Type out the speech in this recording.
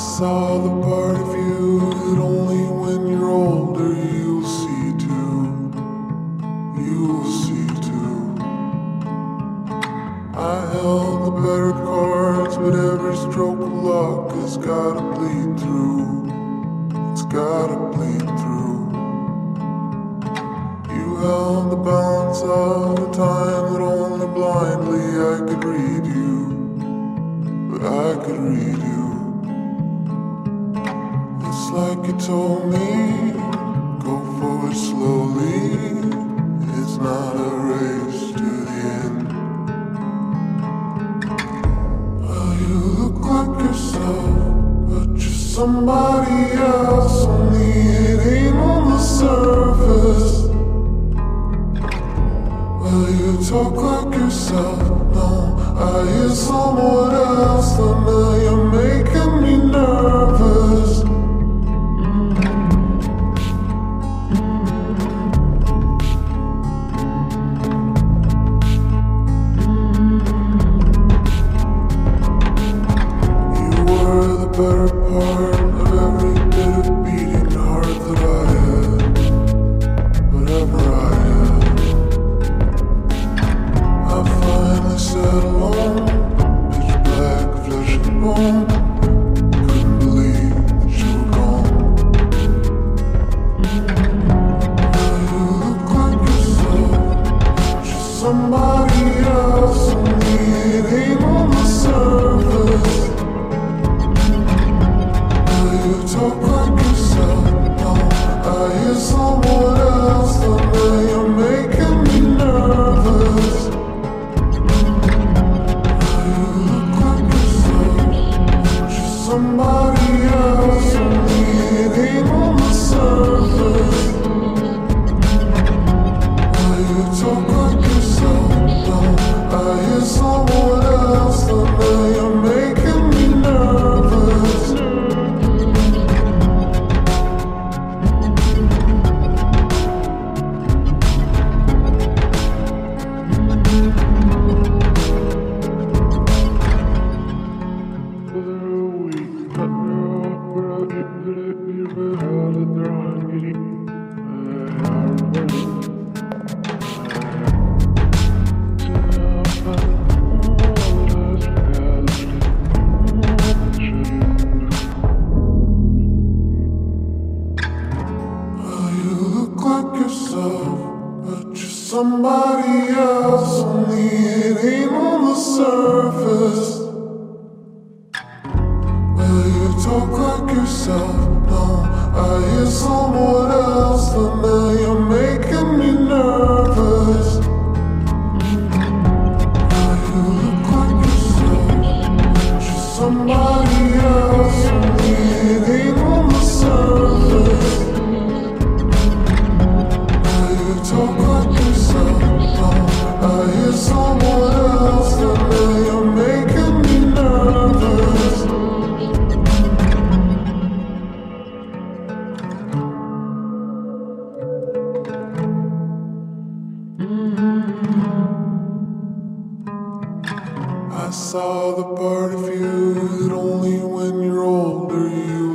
saw the part of you that only when you're older you'll see too. You'll see too. I held the better cards, but every stroke of luck has gotta bleed through. It's gotta bleed through. You held the balance of the time that only blindly I could read you. But I could read you. Like you told me, go forward slowly. It's not a race to the end. Well, you look like yourself, but you're somebody else. Only it ain't on the surface. Well, you talk like yourself. No, I hear someone else. And now the better part of every bit of beating heart that I had. Whatever I somebody else. Only it ain't on the surface. saw the part of you that only when you're older you